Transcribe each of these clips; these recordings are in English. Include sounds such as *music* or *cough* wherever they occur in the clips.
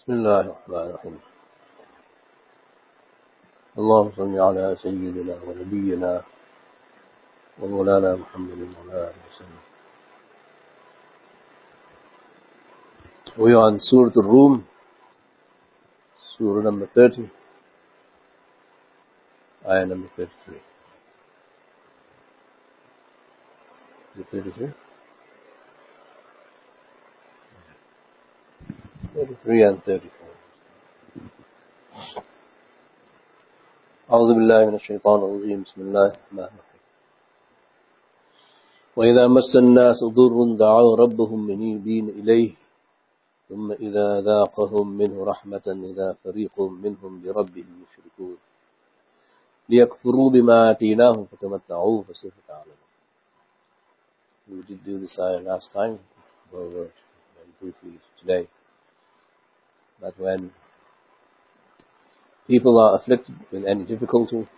بسم الله الرحمن الرحيم اللهم صل على سيدنا ونبينا ومولانا محمد وعلى آله وسلم We are on Surah Al-Rum, Surah number 30, Ayah number 33. Is it 33? 33 and 34. أعوذ بالله من الشيطان الرجيم. بسم الله الرحمن الرحيم. وإذا مس الناس ضر دعوا ربهم منيبين إليه ثم إذا ذاقهم منه رحمة إذا فريق منهم بربهم يشركون. ليكفروا بما آتيناهم فتمتعوا فسوف تعلمون. We did do this ayah last time, very briefly today. That when people are afflicted with any difficulty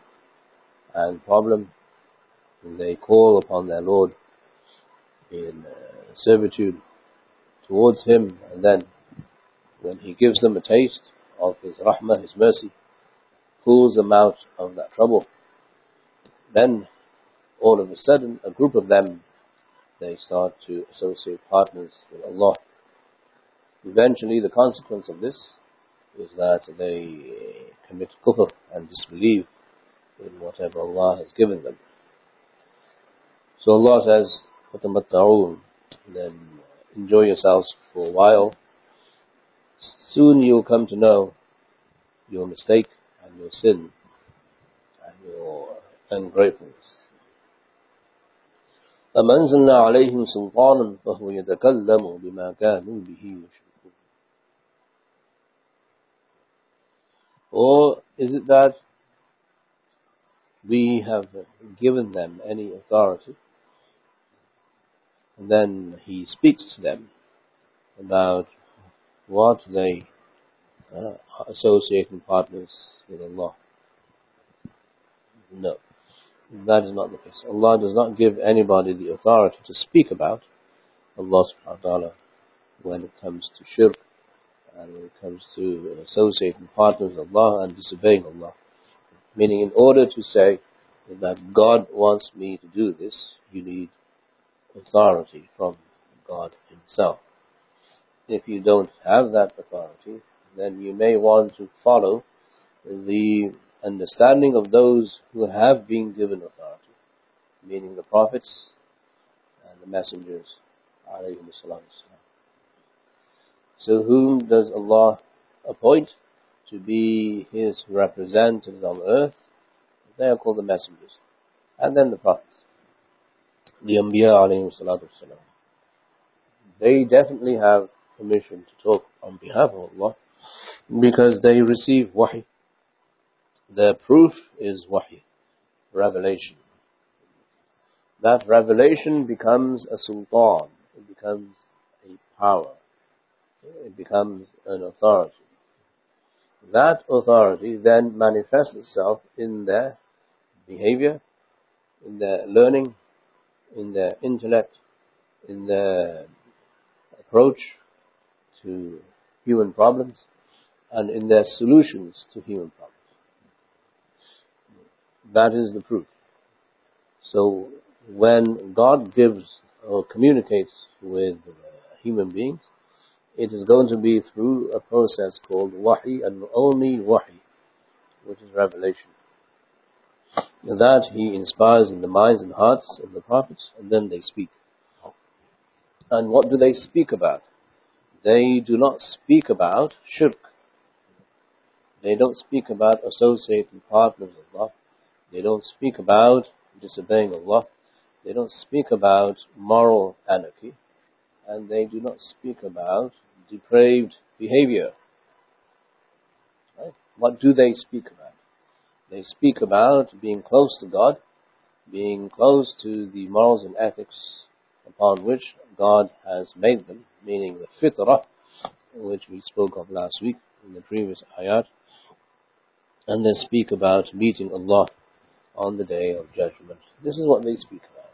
and problem, and they call upon their Lord in uh, servitude towards Him, and then when He gives them a taste of His rahmah, His mercy, pulls them out of that trouble, then all of a sudden a group of them they start to associate partners with Allah. Eventually the consequence of this is that they commit kufr and disbelieve in whatever Allah has given them. So Allah says, فَتَمَتَّعُونَ Then enjoy yourselves for a while. Soon you'll come to know your mistake and your sin and your ungratefulness. أم أنزلنا عليهم سلطانا فهو يتكلم بما كانوا به Or is it that we have given them any authority and then he speaks to them about what they uh, associate and partners with Allah. No, that is not the case. Allah does not give anybody the authority to speak about Allah subhanahu wa ta'ala when it comes to shirk and when it comes to associating partners with Allah and disobeying Allah. Meaning in order to say that God wants me to do this, you need authority from God Himself. If you don't have that authority, then you may want to follow the understanding of those who have been given authority, meaning the prophets and the messengers. So whom does Allah appoint to be His representatives on earth? They are called the messengers. And then the prophets. The Anbiya alayhi salatu wasalam. They definitely have permission to talk on behalf of Allah because they receive wahi. Their proof is wahi, revelation. That revelation becomes a sultan, it becomes a power, it becomes an authority. That authority then manifests itself in their behavior, in their learning, in their intellect, in their approach to human problems, and in their solutions to human problems. That is the proof. So when God gives or communicates with uh, human beings, it is going to be through a process called wahi and only wahi, which is revelation. That He inspires in the minds and hearts of the prophets, and then they speak. And what do they speak about? They do not speak about shirk. They don't speak about associating partners with Allah. They don't speak about disobeying Allah. They don't speak about moral anarchy. And they do not speak about depraved behavior. Right? What do they speak about? They speak about being close to God, being close to the morals and ethics upon which God has made them, meaning the fitrah, which we spoke of last week in the previous ayat. And they speak about meeting Allah on the day of judgment. This is what they speak about.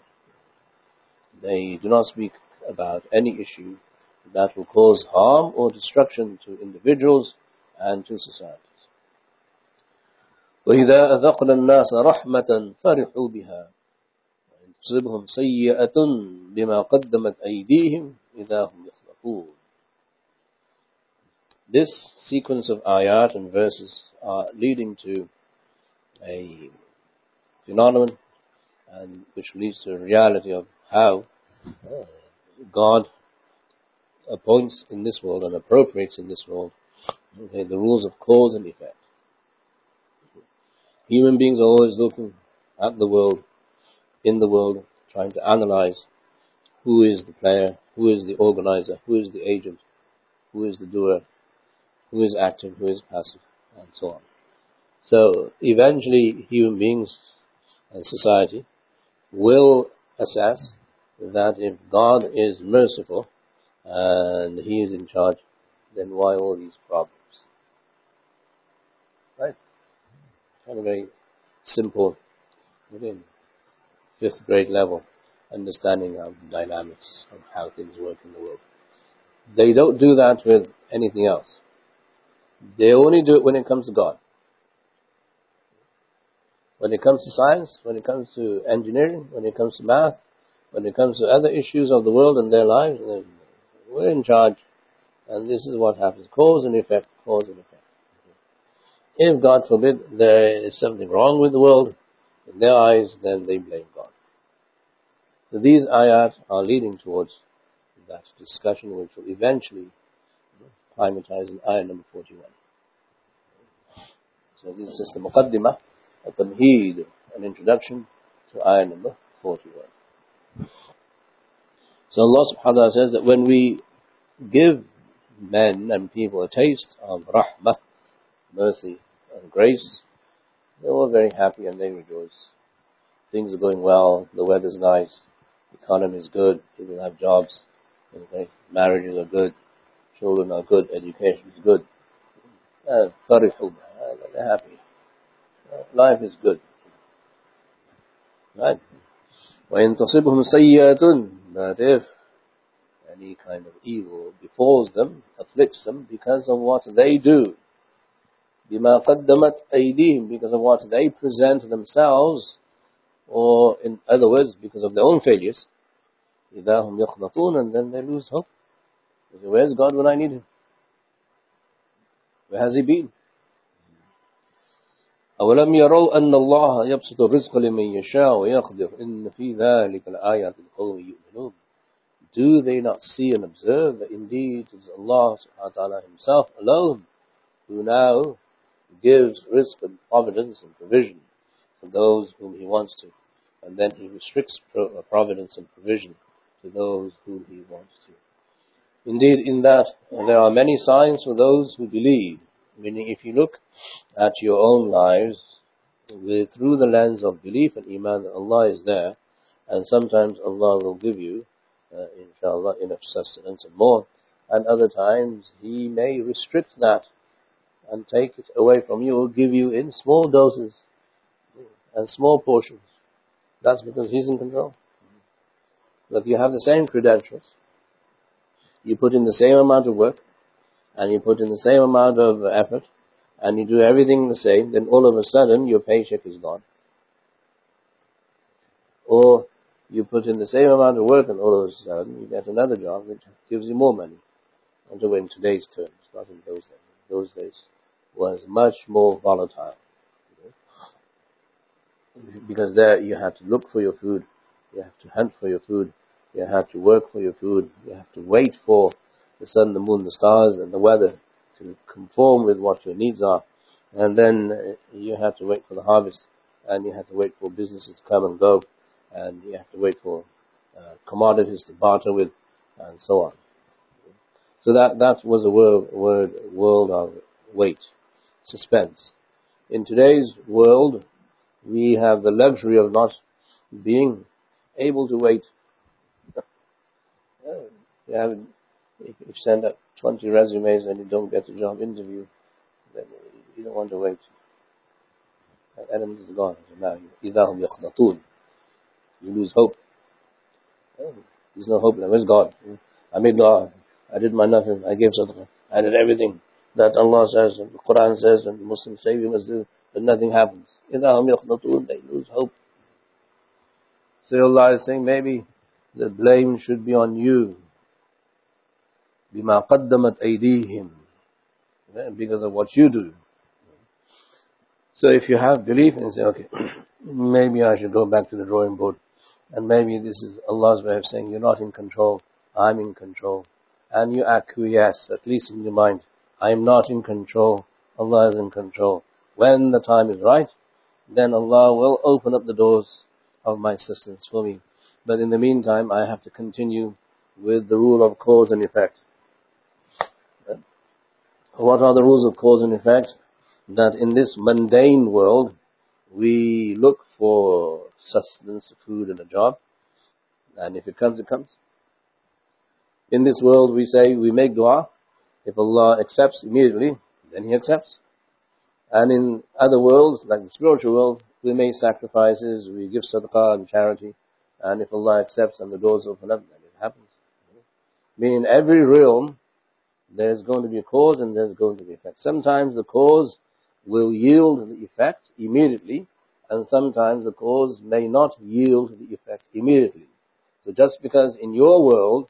They do not speak about any issue that will cause harm or destruction to individuals and to societies. وإذا أذقنا الناس رحمة فرحوا بها وإن تصبهم سيئة بما قدمت أيديهم إذا هم يخلقون This sequence of ayat and verses are leading to a phenomenon and which leads to a reality of how God appoints in this world and appropriates in this world okay, the rules of cause and effect. Human beings are always looking at the world, in the world, trying to analyze who is the player, who is the organizer, who is the agent, who is the doer, who is active, who is passive, and so on. So eventually human beings and society will assess that if God is merciful and He is in charge, then why all these problems? Right? Kind of very simple, again, fifth grade level understanding of dynamics of how things work in the world. They don't do that with anything else. They only do it when it comes to God. When it comes to science, when it comes to engineering, when it comes to math, when it comes to other issues of the world and their lives, we're in charge. And this is what happens. Cause and effect, cause and effect. If, God forbid, there is something wrong with the world, in their eyes, then they blame God. So these ayat are leading towards that discussion which will eventually climatize in ayah number 41. So this is the muqaddimah, a tamheed, an introduction to ayah number 41. So Allah subhanahu wa ta'ala says that when we give men and people a taste of rahmah, mercy and grace, they're all very happy and they rejoice. Things are going well, the weather's nice, the economy is good, people have jobs, okay, marriages are good, children are good, education is good. Uh, they're happy. Life is good. Right? وَإِن تَصِبْهُمْ سَيِّئَةٌ But if any kind of evil befalls them, afflicts them because of what they do, بِمَا قَدَّمَتْ أَيْدِيهِمْ Because of what they present themselves, or in other words, because of their own failures, إِذَا هُمْ يَخْنَطُونَ And then they lose hope. Say, Where's God when I need Him? Where has He been? أولم يروا أن الله يبسط الرزق لمن يشاء ويقدر إن في ذلك الآيات لقوم يؤمنون Do they not see and observe that indeed it is Allah subhanahu wa ta'ala himself alone who now gives rizq and providence and provision to those whom he wants to and then he restricts uh, providence and provision to those whom he wants to. Indeed in that there are many signs for those who believe Meaning, if you look at your own lives with, through the lens of belief and iman that Allah is there, and sometimes Allah will give you, uh, inshallah, enough sustenance and more, and other times He may restrict that and take it away from you or give you in small doses and small portions. That's because He's in control. But you have the same credentials, you put in the same amount of work, and you put in the same amount of effort and you do everything the same, then all of a sudden your paycheck is gone. Or you put in the same amount of work and all of a sudden you get another job which gives you more money. Although in today's terms, not in those days. Those days was much more volatile. Because there you have to look for your food, you have to hunt for your food, you have to work for your food, you have to wait for the sun, the moon, the stars, and the weather to conform with what your needs are. And then you have to wait for the harvest, and you have to wait for businesses to come and go, and you have to wait for uh, commodities to barter with, and so on. So that that was a word, word world of wait, suspense. In today's world, we have the luxury of not being able to wait. *laughs* We have if you send out 20 resumes and you don't get a job interview, then you don't want to wait. That element is gone. Now, إِذَا هُمْ You lose hope. There's no hope. Where's God? I made dua. I did my nothing. I gave sadaqah. I did everything that Allah says and the Quran says and the Muslims say we must do, but nothing happens. They lose hope. So Allah is saying maybe the blame should be on you. بما قدمت أيديهم because of what you do. So if you have belief and say, okay, *clears throat* maybe I should go back to the drawing board, and maybe this is Allah's way of saying you're not in control, I'm in control, and you acquiesce, at least in your mind, I'm not in control, Allah is in control. When the time is right, then Allah will open up the doors of my assistance for me. But in the meantime, I have to continue with the rule of cause and effect. What are the rules of cause and effect? That in this mundane world, we look for sustenance, food and a job. And if it comes, it comes. In this world, we say, we make dua. If Allah accepts immediately, then He accepts. And in other worlds, like the spiritual world, we make sacrifices, we give sadaqah and charity. And if Allah accepts and the doors open up, then it happens. Meaning every realm, there's going to be a cause and there's going to be effect. Sometimes the cause will yield the effect immediately, and sometimes the cause may not yield the effect immediately. So just because in your world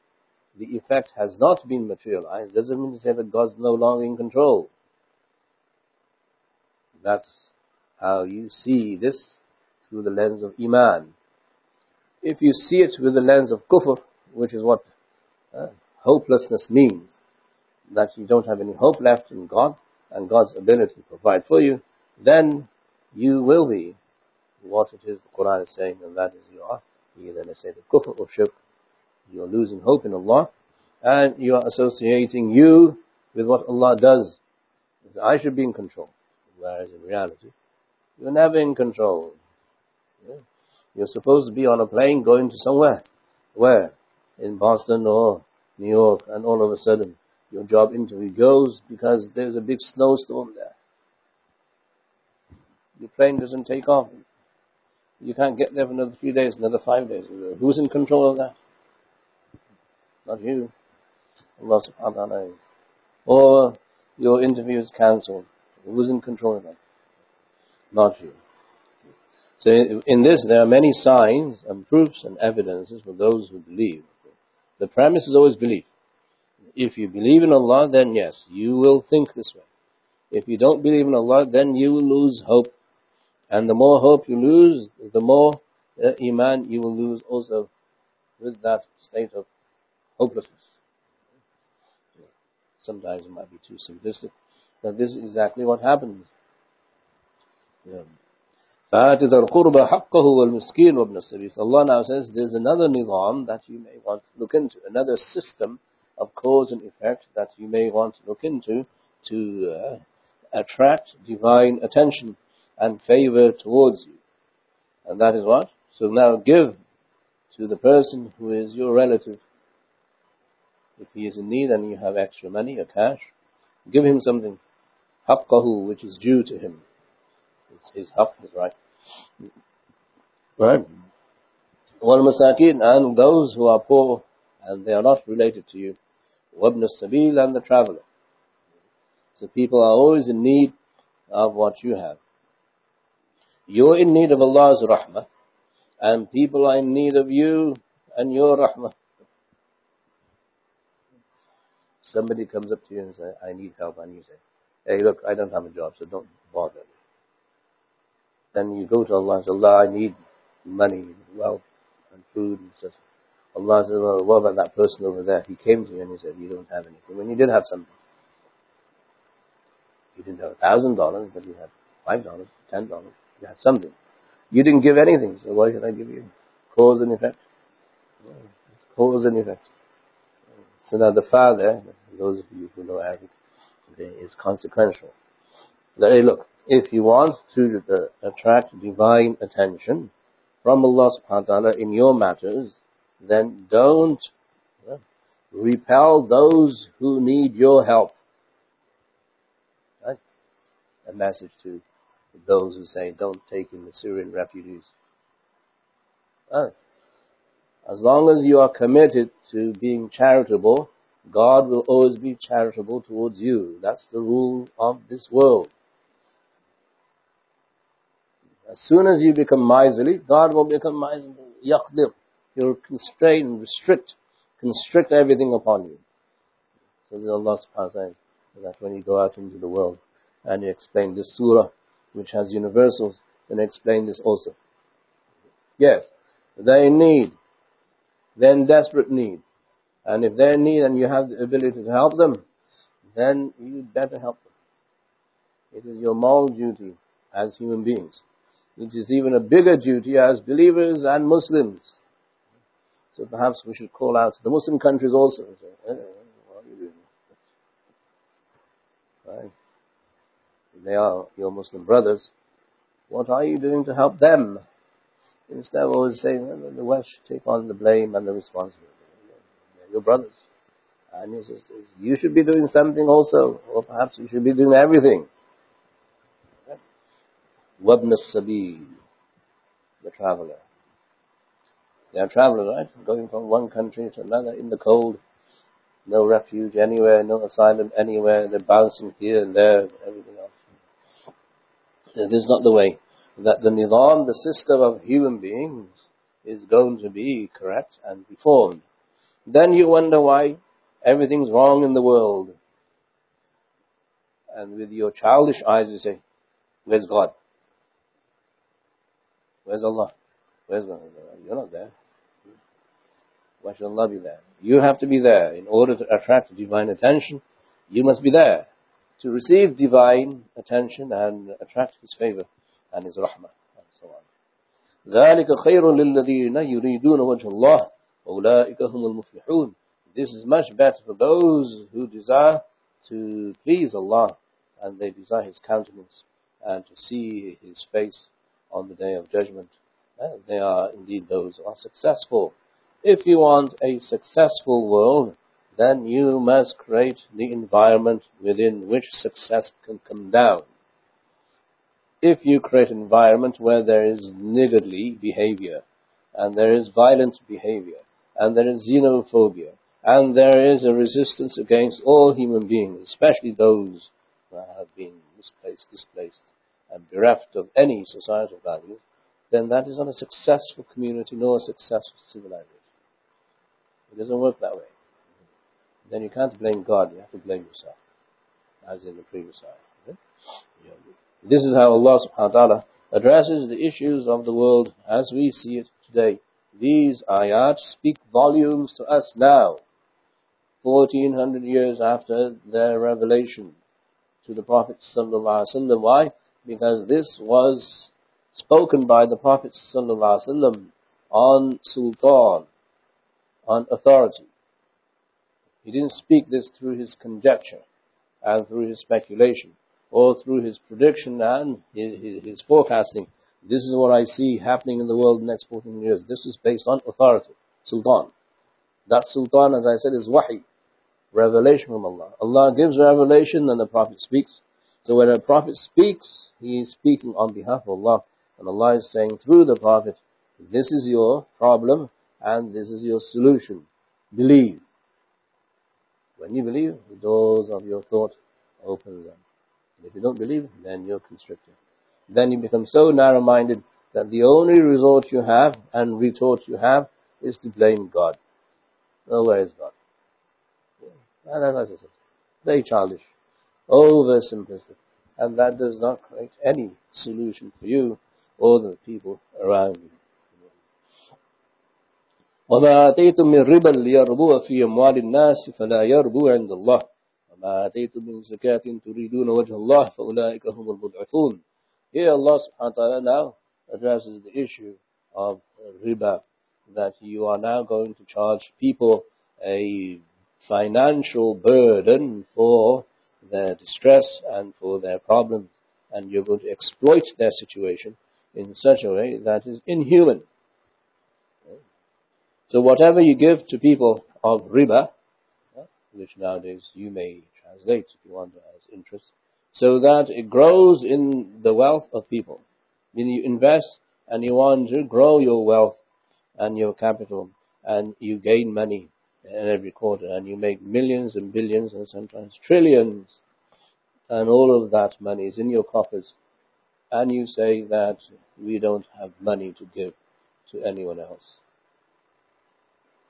the effect has not been materialized, doesn't mean to say that God's no longer in control. That's how you see this through the lens of Iman. If you see it with the lens of kufr, which is what uh, hopelessness means, that you don't have any hope left in God and God's ability to provide for you, then you will be what it is the Quran is saying, and that is you are either let's say the kufr or shirk. You are losing hope in Allah, and you are associating you with what Allah does. I should be in control, whereas in reality, you're never in control. You're supposed to be on a plane going to somewhere. Where? In Boston or New York, and all of a sudden your job interview goes because there's a big snowstorm there. Your plane doesn't take off. You can't get there for another three days, another five days. Who's in control of that? Not you. Allah subhanahu wa ta'ala Or your interview is cancelled. Who's in control of that? Not you. So in this, there are many signs and proofs and evidences for those who believe. The premise is always belief. If you believe in Allah, then yes, you will think this way. If you don't believe in Allah, then you will lose hope. And the more hope you lose, the more uh, iman you will lose also with that state of hopelessness. Sometimes it might be too simplistic, but this is exactly what happens. Yeah. فَآتِ ذَا الْقُرْبَ حَقَّهُ وَالْمِسْكِينُ وَابْنَ السَّبِيلِ Allah now says there's another nizam that you may want to look into, another system of cause and effect that you may want to look into to uh, attract divine attention and favor towards you. And that is what? So now give to the person who is your relative. If he is in need and you have extra money or cash, give him something. Haqqahu, which is due to him. It's his haqq, is right. Right? Wal masakin, and those who are poor and they are not related to you. وابن السبيل and the traveler. So people are always in need of what you have. You're in need of Allah's rahmah, and people are in need of you and your rahmah. Somebody comes up to you and says, I need help, and you say, hey look, I don't have a job, so don't bother me. Then you go to Allah and say, Allah, I need money, wealth, and food and such. Allah says, well, what about that person over there? He came to you and he said, you don't have anything. When you did have something. You didn't have a thousand dollars, but you had five dollars, ten dollars. You had something. You didn't give anything, so why should I give you? Cause and effect. It's cause and effect. So now the father, those of you who know Arabic, is consequential. Hey, look, if you want to uh, attract divine attention from Allah subhanahu wa ta'ala in your matters, then don't repel those who need your help. Right? A message to those who say, don't take in the Syrian refugees. Right? As long as you are committed to being charitable, God will always be charitable towards you. That's the rule of this world. As soon as you become miserly, God will become miserly. Yaqdir. He'll constrain, restrict, constrict everything upon you. So Allah subhanahu wa ta'ala that when you go out into the world and you explain this surah, which has universals, then explain this also. Yes, they're in need. They're in desperate need. And if they're in need and you have the ability to help them, then you better help them. It is your moral duty as human beings. It is even a bigger duty as believers and Muslims. So perhaps we should call out the Muslim countries also. Say, eh, doing? Right? They are your Muslim brothers. What are you doing to help them? Instead of always saying, well, the West should take on the blame and the responsibility. They're your brothers. And he says, you should be doing something also, or perhaps you should be doing everything. Wabn Sabil, the traveler. They are travelers, right? Going from one country to another in the cold. No refuge anywhere, no asylum anywhere. They're bouncing here and there, everything else. This is not the way that the nizam, the system of human beings, is going to be correct and reformed. Then you wonder why everything's wrong in the world. And with your childish eyes you say, where's God? Where's Allah? Where's God? You're not there Why should Allah be there? You have to be there. In order to attract divine attention, you must be there to receive divine attention and attract His favor and His rahmah and so on. ذلك خير للذين يريدون وجه الله وأولئك هم المفلحون This is much better for those who desire to please Allah and they desire His countenance and to see His face on the day of judgment. Uh, they are indeed those who are successful. If you want a successful world, then you must create the environment within which success can come down. If you create an environment where there is niggardly behavior, and there is violent behavior, and there is xenophobia, and there is a resistance against all human beings, especially those who have been misplaced, displaced, and bereft of any societal value, then that is not a successful community nor a successful civilization. It doesn't work that way. Then you can't blame God, you have to blame yourself, as in the previous ayah. This is how Allah subhanahu wa ta'ala addresses the issues of the world as we see it today. These ayat speak volumes to us now, 1400 years after their revelation to the Prophet sallallahu alaihi wasallam. Why? Because this was spoken by the Prophet sallallahu alaihi wasallam on sultan, on authority. He didn't speak this through his conjecture and through his speculation or through his prediction and his, forecasting. This is what I see happening in the world in the next 14 years. This is based on authority, sultan. That sultan, as I said, is wahi, revelation from Allah. Allah gives revelation and the Prophet speaks. So when a Prophet speaks, he is speaking on behalf of Allah. And Allah is saying through the Prophet, this is your problem and this is your solution. Believe. When you believe, the doors of your thought open them. And if you don't believe, then you're constricted. Then you become so narrow-minded that the only resort you have and retort you have is to blame God. Oh, where is God? Very childish. Over simplistic. And that does not create any solution for you or the people around you. وما آتيتم من ربا ليربو في أموال الناس فلا يربو عند الله وما آتيتم من زكاة تريدون وجه الله فأولئك هم المضعفون Here Allah subhanahu wa ta'ala now addresses the issue of riba that you are now going to charge people a financial burden for their distress and for their problems and you're going to exploit their situation in such a way that is inhuman. So whatever you give to people of riba, which nowadays you may translate if you want as interest, so that it grows in the wealth of people. When you invest and you want to grow your wealth and your capital and you gain money in every quarter and you make millions and billions and sometimes trillions and all of that money is in your coffers and you say that we don't have money to give to anyone else.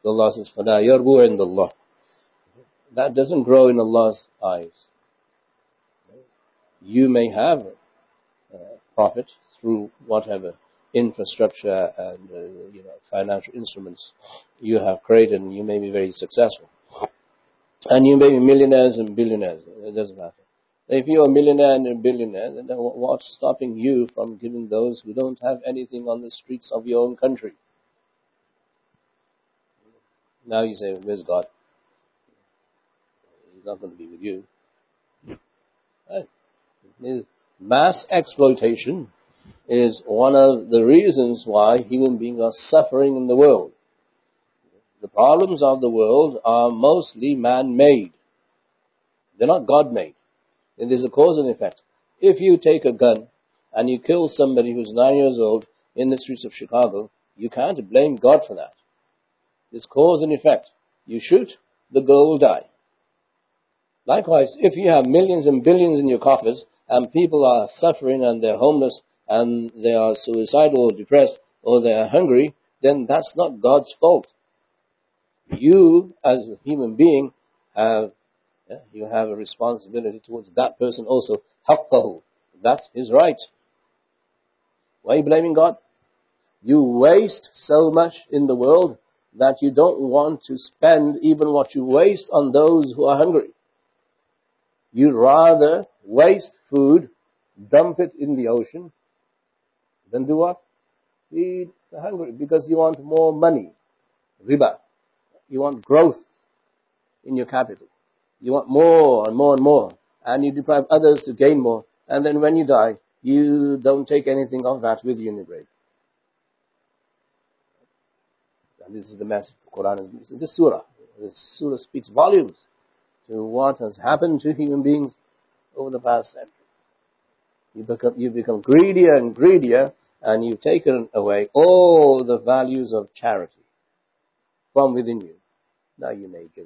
So Allah says, فَلَا يَرْبُوا عِنْدَ اللَّهِ That doesn't grow in Allah's eyes. You may have uh, profit through whatever infrastructure and uh, you know financial instruments you have created and you may be very successful and you may be millionaires and billionaires it doesn't matter if you're a millionaire and a billionaire then what's stopping you from giving those who don't have anything on the streets of your own country Now you say where's God he's not going to be with you right? mass exploitation is one of the reasons why human beings are suffering in the world. The problems of the world are mostly man-made. They're not God-made. And there's a cause and effect. If you take a gun and you kill somebody who's nine years old in the streets of Chicago, you can't blame God for that. There's cause and effect. You shoot, the girl will die. Likewise, if you have millions and billions in your coffers and people are suffering and they're homeless and they are suicidal or depressed or they are hungry, then that's not God's fault. You, as a human being, have you have a responsibility towards that person also. Haqqahu. That's his right. Why are you blaming God? You waste so much in the world that you don't want to spend even what you waste on those who are hungry. You'd rather waste food, dump it in the ocean, than do what? Feed the hungry because you want more money. Riba. You want growth in your capital. You want more and more and more. And you deprive others to gain more. And then when you die, you don't take anything of that with you in the grave. And this is the message of the Quran is this surah. This surah speaks volumes to what has happened to human beings over the past century. You become, you become greedier and greedier and you've taken away all the values of charity from within you. Now you may give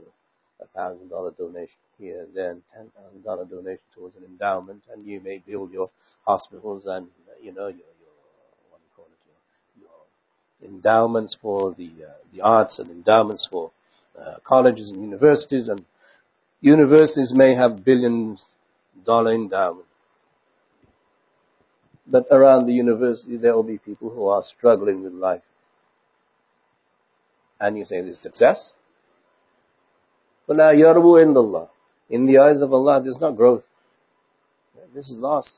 a thousand dollar donation here, then ten thousand dollar donation towards an endowment, and you may build your hospitals and you know your, your what do you call it your, your endowments for the uh, the arts and endowments for uh, colleges and universities, and universities may have billion dollar endowments but around the university there will be people who are struggling with life. And you say this success? فَلَا يَرْبُ in Allah. In the eyes of Allah, there's not growth. This is loss.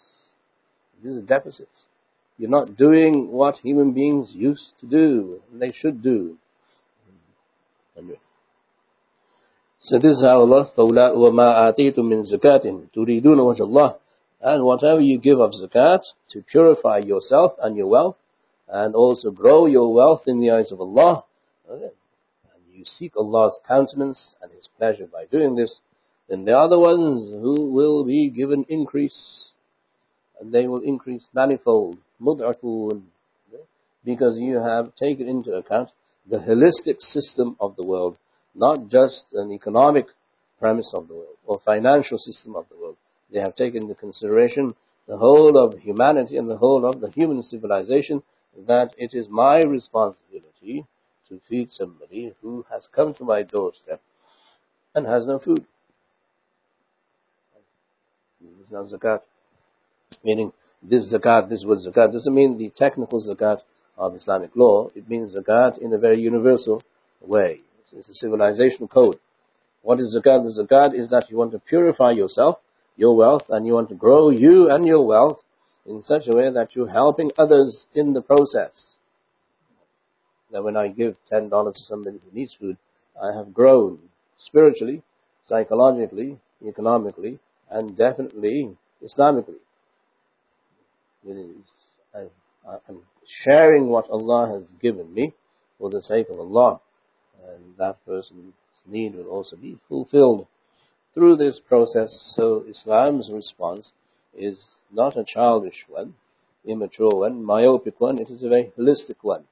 This is deficits. You're not doing what human beings used to do, and they should do. So this is how Allah, فَأُولَٰئِ وَمَا آتِيتُم مِّن زَكَاةٍ تُرِيدُونَ وَجْهَ اللَّهِ and whatever you give of zakat to purify yourself and your wealth and also grow your wealth in the eyes of Allah. Okay. And you seek Allah's countenance and His pleasure by doing this, then they are the ones who will be given increase. And they will increase manifold. Mud'atun. Because you have taken into account the holistic system of the world, not just an economic premise of the world or financial system of the world they have taken into consideration the whole of humanity and the whole of the human civilization that it is my responsibility to feed somebody who has come to my doorstep and has no food. This is not zakat. Meaning, this zakat, this word zakat, doesn't mean the technical zakat of Islamic law. It means zakat in a very universal way. It's a civilization code. What is zakat? The zakat is that you want to purify yourself your wealth and you want to grow you and your wealth in such a way that you're helping others in the process. That when I give $10 to somebody who needs food, I have grown spiritually, psychologically, economically, and definitely Islamically. It is, I, I'm sharing what Allah has given me for the sake of Allah. And that person's need will also be fulfilled through this process. So Islam's response is not a childish one, immature one, myopic one. It is a very holistic one.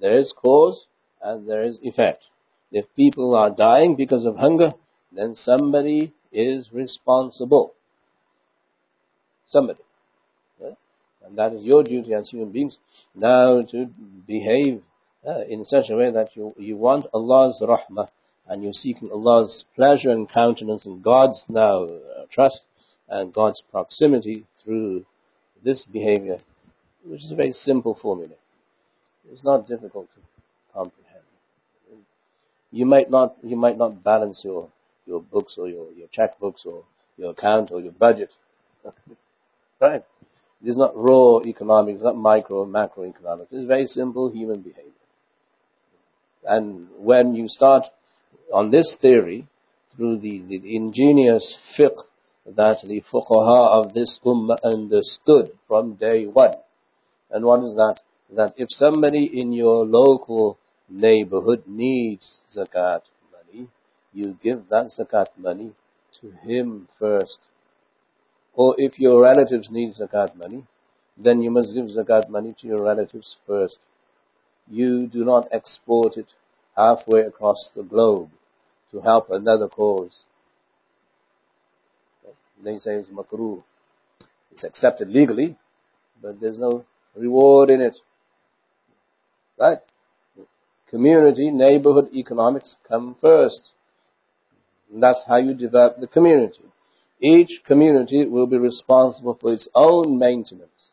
There is cause and there is effect. If people are dying because of hunger, then somebody is responsible. Somebody. And that is your duty as human beings now to behave uh, in such a way that you, you want Allah's rahmah and you're seeking Allah's pleasure and countenance and God's now uh, trust and God's proximity through this behavior, which is a very simple formula. It's not difficult to comprehend. You might not, you might not balance your, your books or your, your checkbooks or your account or your budget. *laughs* right? It is not raw economics, not micro and macro economics. It's very simple human behavior. And when you start on this theory, through the, the ingenious fiqh that the fuqaha of this ummah understood from day one. And what is that? That if somebody in your local neighborhood needs zakat money, you give that zakat money to him first. Or if your relatives need zakat money, then you must give zakat money to your relatives first. You do not export it halfway across the globe to help another cause. They say it's makruh. It's accepted legally, but there's no reward in it. Right? Community, neighborhood economics come first. And that's how you develop the community. Each community will be responsible for its own maintenance.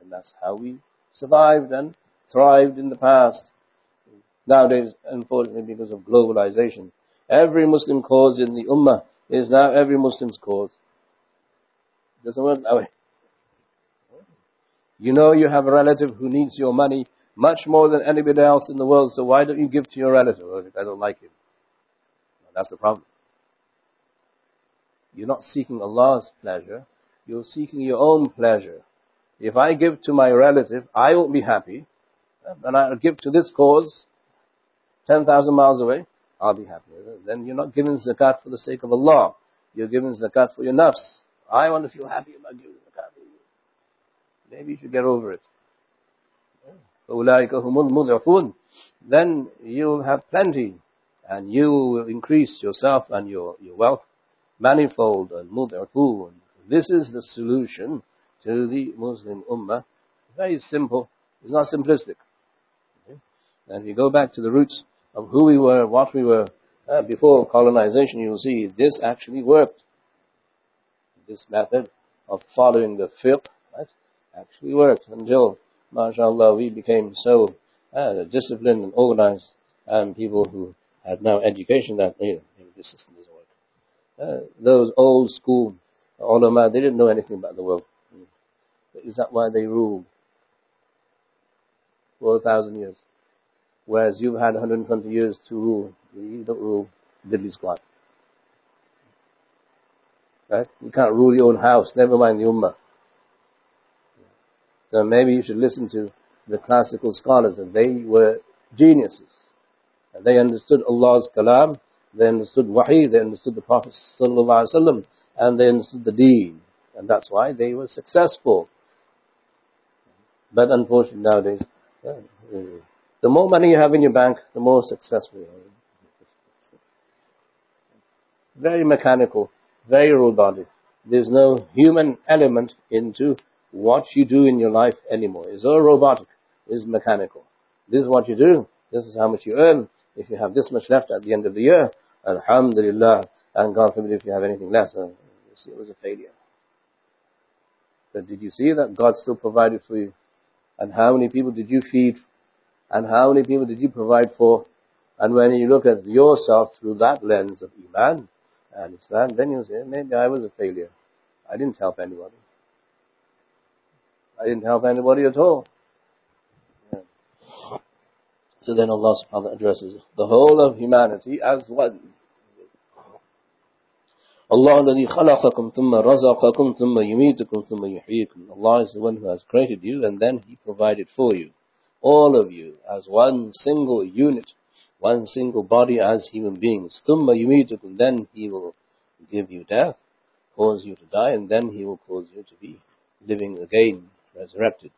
And that's how we survived and thrived in the past. Nowadays, unfortunately, because of globalization, every Muslim cause in the Ummah is now every Muslim's cause. Doesn't work that way. You know you have a relative who needs your money much more than anybody else in the world, so why don't you give to your relative? Oh, I don't like him. That's the problem. You're not seeking Allah's pleasure, you're seeking your own pleasure. If I give to my relative, I won't be happy, and I'll give to this cause, 10,000 miles away, I'll be happy. Then you're not giving zakat for the sake of Allah. You're giving zakat for your nafs. I want to feel happy about giving zakat. Maybe you should get over it. Then you'll have plenty and you will increase yourself and your, your wealth manifold and mud'afun. This is the solution to the Muslim Ummah. Very simple. It's not simplistic. Okay? And if you go back to the roots of who we were, what we were uh, before colonization, you'll see this actually worked. This method of following the fiqh right, actually worked until, mashallah, we became so uh, disciplined and organized and people who had now education that you know, this system work. Uh, those old school ulama, they didn't know anything about the world. Is that why they ruled for a thousand years? Whereas you've had 120 years to rule. You don't rule squat. Right? You can't rule your own house, never mind the ummah. So maybe you should listen to the classical scholars, and they were geniuses. And they understood Allah's kalam, they understood wahi, they understood the Prophet sallallahu and they understood the deen. And that's why they were successful. But unfortunately nowadays, uh, the more money you have in your bank, the more successful you are. Very mechanical, very robotic. There's no human element into what you do in your life anymore. It's all robotic. It's mechanical. This is what you do. This is how much you earn. If you have this much left at the end of the year, Alhamdulillah. And God forbid if you have anything less, uh, it was a failure. But did you see that God still provided for you? And how many people did you feed and how many people did you provide for? And when you look at yourself through that lens of Iman and Islam, then you say, maybe I was a failure. I didn't help anybody. I didn't help anybody at all. Yeah. So then Allah subhanahu wa ta'ala addresses the whole of humanity as one. Allah الذي خلقكم ثم رزقكم ثم يميتكم ثم يحييكم. Allah is the one who has created you and then He provided for you all of you as one single unit, one single body as human beings. Thumma yumitukum, then he will give you death, cause you to die, and then he will cause you to be living again, resurrected.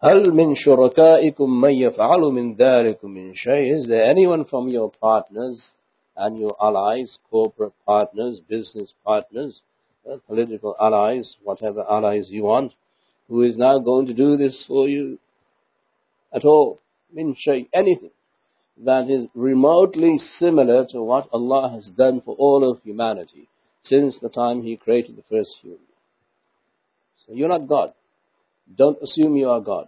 هل من شركائكم من يفعل من ذلك من شيء Is there anyone from your partners and your allies, corporate partners, business partners, uh, political allies, whatever allies you want, who is now going to do this for you at all? Min shay, anything that is remotely similar to what Allah has done for all of humanity since the time He created the first human. So you're not God. Don't assume you are God.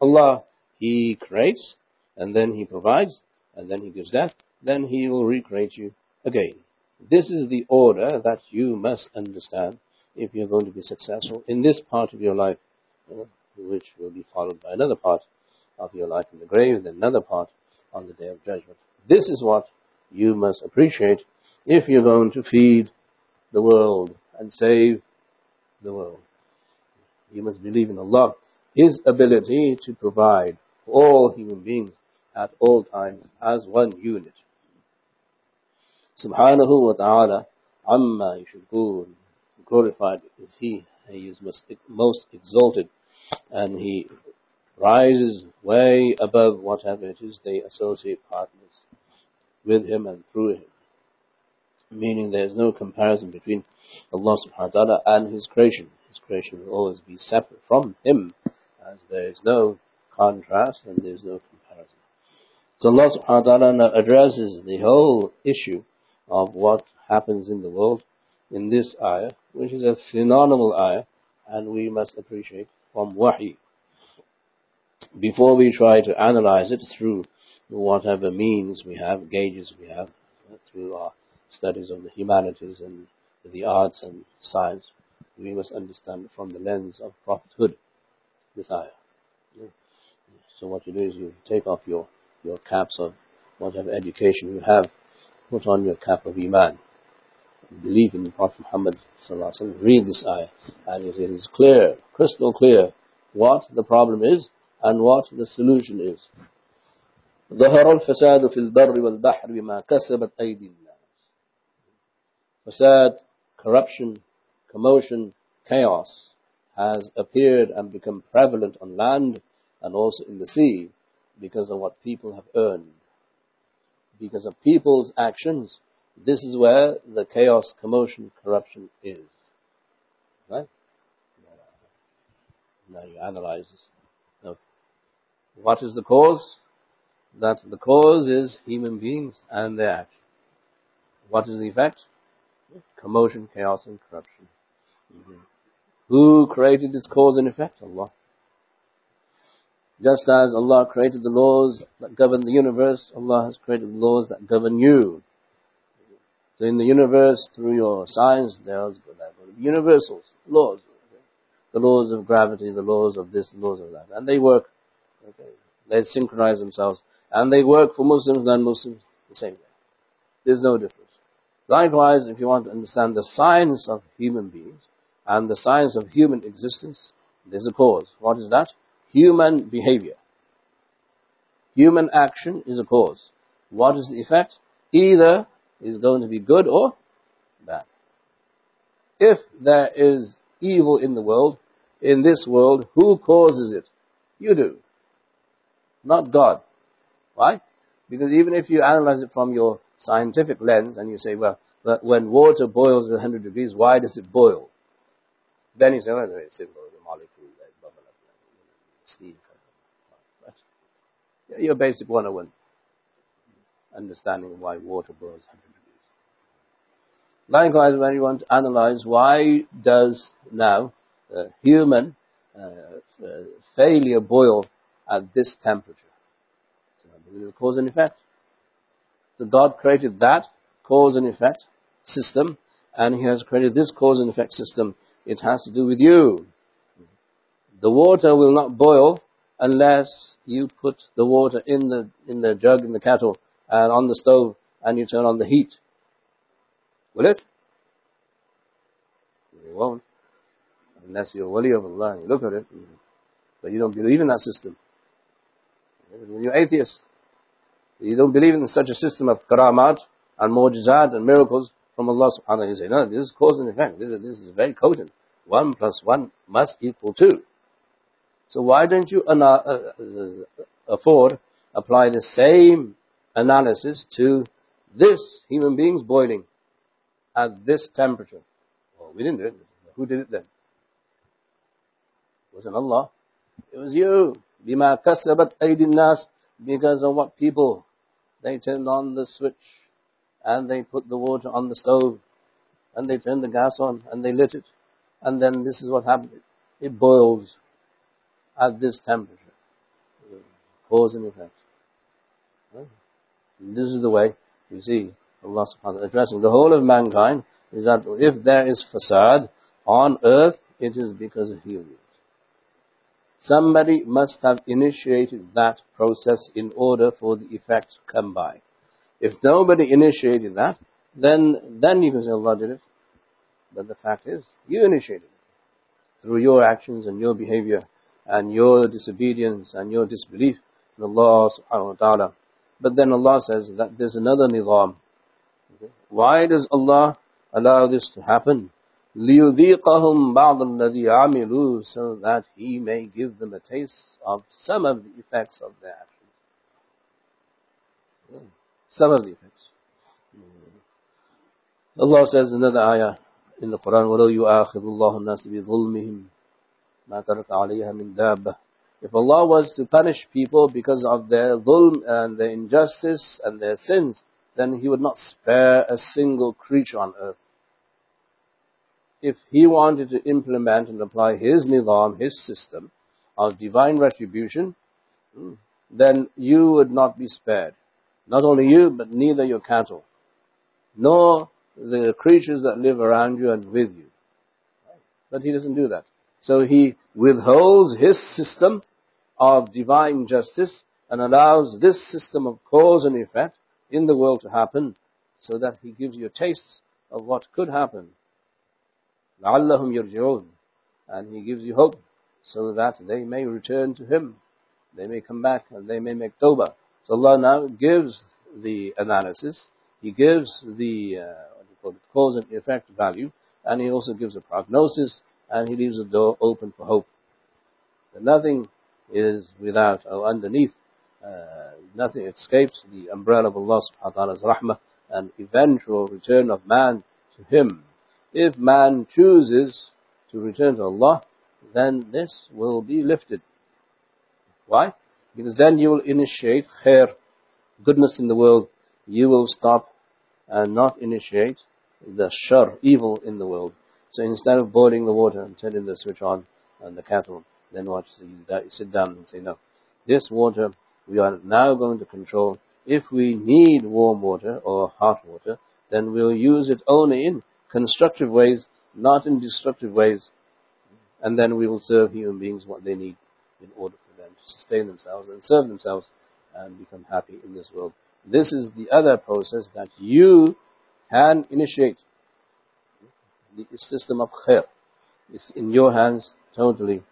Allah, He creates, and then He provides, and then He gives death, then He will recreate you again. This is the order that you must understand if you're going to be successful in this part of your life, which will be followed by another part of your life in the grave, and another part on the day of judgment. This is what you must appreciate if you're going to feed the world and save the world. You must believe in Allah, His ability to provide for all human beings at all times as one unit. Subhanahu wa ta'ala, amma yushrikun. Glorified is He. He is most, most exalted and He rises way above whatever it is they associate partners with Him and through Him meaning there is no comparison between Allah subhanahu wa ta'ala and His creation. His creation will always be separate from Him, as there is no contrast and there is no comparison. So Allah subhanahu wa ta'ala addresses the whole issue of what happens in the world in this ayah, which is a phenomenal ayah, and we must appreciate from wahi. Before we try to analyze it through whatever means we have, gauges we have, through our studies of the humanities and the arts and science, we must understand from the lens of prophethood, this ayah. So what you do is you take off your, your caps of whatever education you have, put on your cap of Iman. Believe in Prophet Muhammad read this ayah, and it is clear, crystal clear, what the problem is and what the solution is. ظهر الفساد في البر والبحر بما كسبت أيدي الناس Fasad, corruption, commotion, chaos has appeared and become prevalent on land and also in the sea because of what people have earned. Because of people's actions, this is where the chaos, commotion, corruption is. Right? Now you analyze this. What is the cause? That the cause is human beings and their action. What is the effect? commotion, chaos, and corruption. Who created this cause and effect? Allah. Just as Allah created the laws that govern the universe, Allah has created the laws that govern you. So in the universe, through your science, there's universals, laws. The laws of gravity, the laws of this, the laws of that. And they work. Okay. They synchronize themselves. And they work for Muslims, and non-Muslims, the same way. There's no difference. Likewise, if you want to understand the science of human beings and the science of human existence, there's a cause. What is that? Human behavior. Human action is a cause. What is the effect? Either is going to be good or bad. If there is evil in the world, in this world, who causes it? You do. Not God. Why? Because even if you analyze it from your scientific lens and you say, well, when water boils at 100 degrees, why does it boil? Then you say, well, it's simple, the molecules like bubble up, steam. But your basic 101 understanding why water boils 100 degrees. Likewise, when you want to analyze why does now uh, human uh, uh, failure boil at this temperature? So, there is a cause and effect. So God created that cause and effect system, and He has created this cause and effect system. It has to do with you. The water will not boil unless you put the water in the in the jug in the kettle and on the stove and you turn on the heat. Will it? It won't. Unless you're wali of Allah and you look at it, but you don't believe in that system. You're atheist. You don't believe in such a system of karamat and mu'jizat and miracles from Allah subhanahu wa ta'ala. You say, no, this is cause and effect. This is, this is very potent. One plus one must equal two. So why don't you uh, afford apply the same analysis to this human being's boiling at this temperature? Well, we didn't do it. Who did it then? It wasn't Allah. It was you. Bima kasabat aydin nas because of what people they turned on the switch and they put the water on the stove and they turned the gas on and they lit it and then this is what happened. It boils at this temperature. Cause and effect. This is the way you see Allah subhanahu wa ta'ala addressing the whole of mankind is that if there is fasad on earth, it is because of humans. Somebody must have initiated that process in order for the effect to come by. If nobody initiated that, then, then you can say Allah did it. But the fact is, you initiated it. Through your actions and your behavior and your disobedience and your disbelief in Allah subhanahu wa ta'ala. But then Allah says that there's another nizam. Why does Allah allow this to happen? لِيُذِيقَهُمْ بَعْضَ الَّذِي عَمِلُوا So that He may give them a taste of some of the effects of their actions. Some of the effects. Allah says in another ayah in the Quran, وَلَوْ يُؤَاخِذُ اللَّهُ النَّاسِ بِظُلْمِهِمْ مَا تَرَكَ عَلَيْهَا مِنْ دَابَّةٍ If Allah was to punish people because of their dhulm and their injustice and their sins, then He would not spare a single creature on earth if he wanted to implement and apply his nizam, his system of divine retribution, hmm, then you would not be spared. Not only you, but neither your cattle, nor the creatures that live around you and with you. But he doesn't do that. So he withholds his system of divine justice and allows this system of cause and effect in the world to happen so that he gives you a taste of what could happen لَعَلَّهُمْ يَرْجِعُونَ And He gives you hope so that they may return to Him. They may come back and they may make tawbah. Allah now gives the analysis. He gives the uh, cause and effect value. And He also gives a prognosis. And He leaves the door open for hope. Nothing is without or underneath. Uh, nothing escapes the umbrella of Allah subhanahu wa ta'ala's rahmah and eventual return of man to Him. If man chooses to return to Allah, then this will be lifted. Why? Because then you will initiate khair, goodness in the world. You will stop and not initiate the shar, evil in the world. So instead of boiling the water and turning the switch on and the kettle, then watch, sit down and say, no, this water we are now going to control. If we need warm water or hot water, then we'll use it only in constructive ways, not in destructive ways. And then we will serve human beings what they need in order sustain themselves and serve themselves and become happy in this world. This is the other process that you can initiate. The system of khair is in your hands totally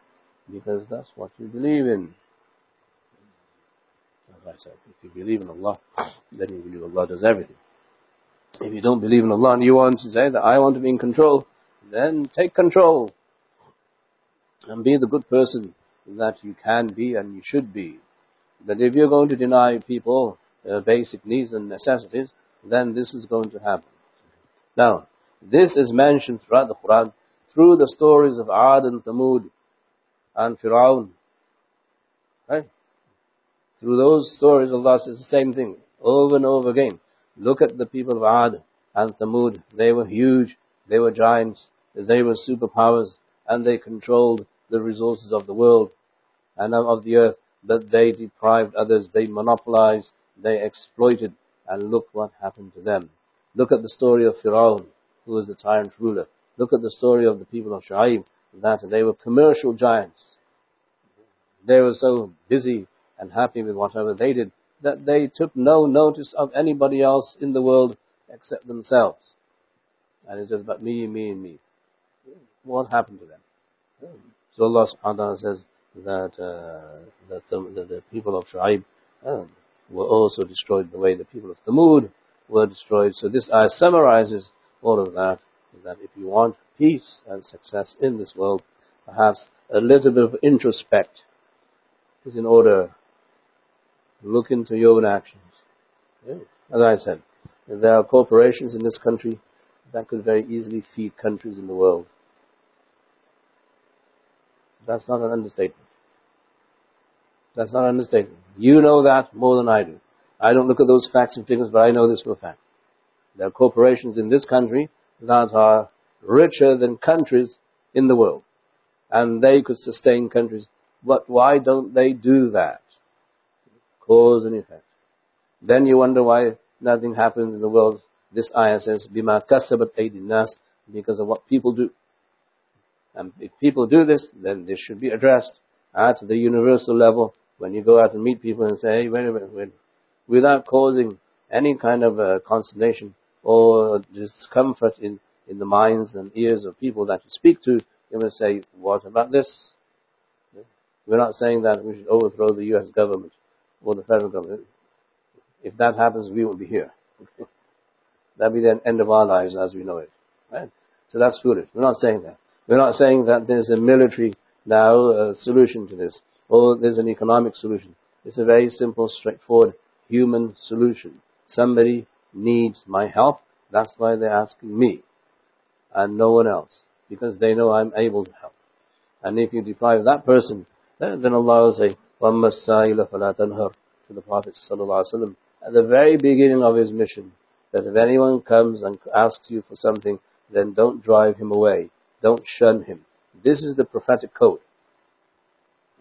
because that's what you believe in. As I said, if you believe in Allah, then you believe Allah does everything. If you don't believe in Allah and you want to say that I want to be in control, then take control and be the good person that you can be and you should be. But if you're going to deny people uh, basic needs and necessities, then this is going to happen. Now, this is mentioned throughout the Quran through the stories of Ad and Thamud and Fir'aun. Right? Through those stories, Allah says the same thing over and over again. Look at the people of Ad and Thamud. They were huge. They were giants. They were superpowers. And they controlled the resources of the world and of the earth. But they deprived others. They monopolized. They exploited. And look what happened to them. Look at the story of Pharaoh, who was the tyrant ruler. Look at the story of the people of Shu'aib, that they were commercial giants. They were so busy and happy with whatever they did that they took no notice of anybody else in the world except themselves. And it's just about me, me, and me. What happened to them? So Allah subhanahu wa ta'ala says that, uh, that, the, that the people of Shu'aib um, were also destroyed the way the people of Thamud were destroyed. So this ayah summarizes all of that, that if you want peace and success in this world, perhaps a little bit of introspect is in order. Look into your own actions. As I said, there are corporations in this country that could very easily feed countries in the world. That's not an understatement. That's not understatement. You know that more than I do. I don't look at those facts and figures, but I know this for a fact. There are corporations in this country that are richer than countries in the world. And they could sustain countries. But why don't they do that? Cause and effect. Then you wonder why nothing happens in the world. This ISS, bima kasabat nas, because of what people do. And if people do this, then this should be addressed at the universal level when you go out and meet people and say, hey, wait a minute, without causing any kind of uh, consternation or discomfort in, in the minds and ears of people that you speak to, you must say, what about this? We're not saying that we should overthrow the US government or the federal government. If that happens, we won't be here. *laughs* That'll be the end of our lives as we know it. Right? So that's foolish. We're not saying that. We're not saying that there's a military now uh, solution to this, or there's an economic solution. It's a very simple, straightforward human solution. Somebody needs my help. That's why they're asking me, and no one else, because they know I'm able to help. And if you deprive that person, then, then Allah will say, وَأَمَّا السَّائِلَ فَلَا تَنْهَرْ to the Prophet ﷺ at the very beginning of his mission, that if anyone comes and asks you for something, then don't drive him away. Don't shun him. This is the prophetic code.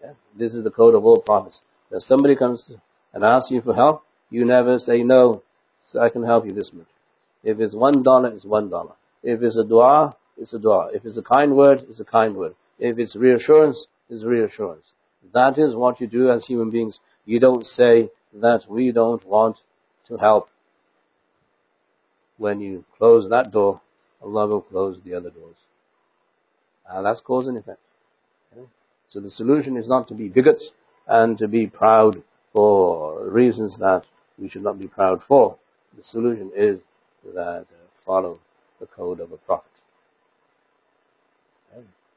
Yeah? This is the code of all prophets. If somebody comes and asks you for help, you never say no, so I can help you this much. If it's one dollar, it's one dollar. If it's a dua, it's a dua. If it's a kind word, it's a kind word. If it's reassurance, it's reassurance. That is what you do as human beings. You don't say that we don't want to help. When you close that door, Allah will close the other doors. And that's cause and effect. So the solution is not to be bigots and to be proud for reasons that we should not be proud for. The solution is that uh, follow the code of a prophet.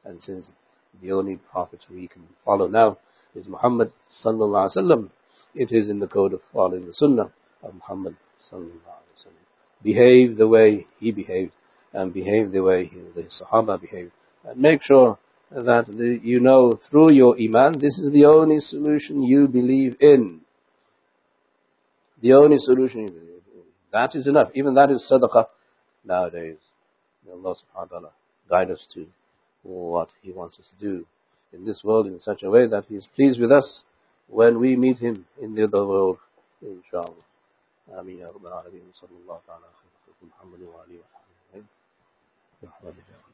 And since the only prophet we can follow now is Muhammad sallallahu alaihi wasallam, it is in the code of following the sunnah of Muhammad sallallahu alaihi wasallam. Behave the way he behaved and behave the way the Sahaba behaved. And make sure that the, you know through your Iman, this is the only solution you believe in. The only solution you believe in. That is enough. Even that is sadaqah nowadays. May Allah subhanahu wa ta'ala guide us to what He wants us to do in this world in such a way that He is pleased with us when we meet Him in the other world. Inshallah. آمين يا رب العالمين صلى الله تعالى على محمد وآله وصحبه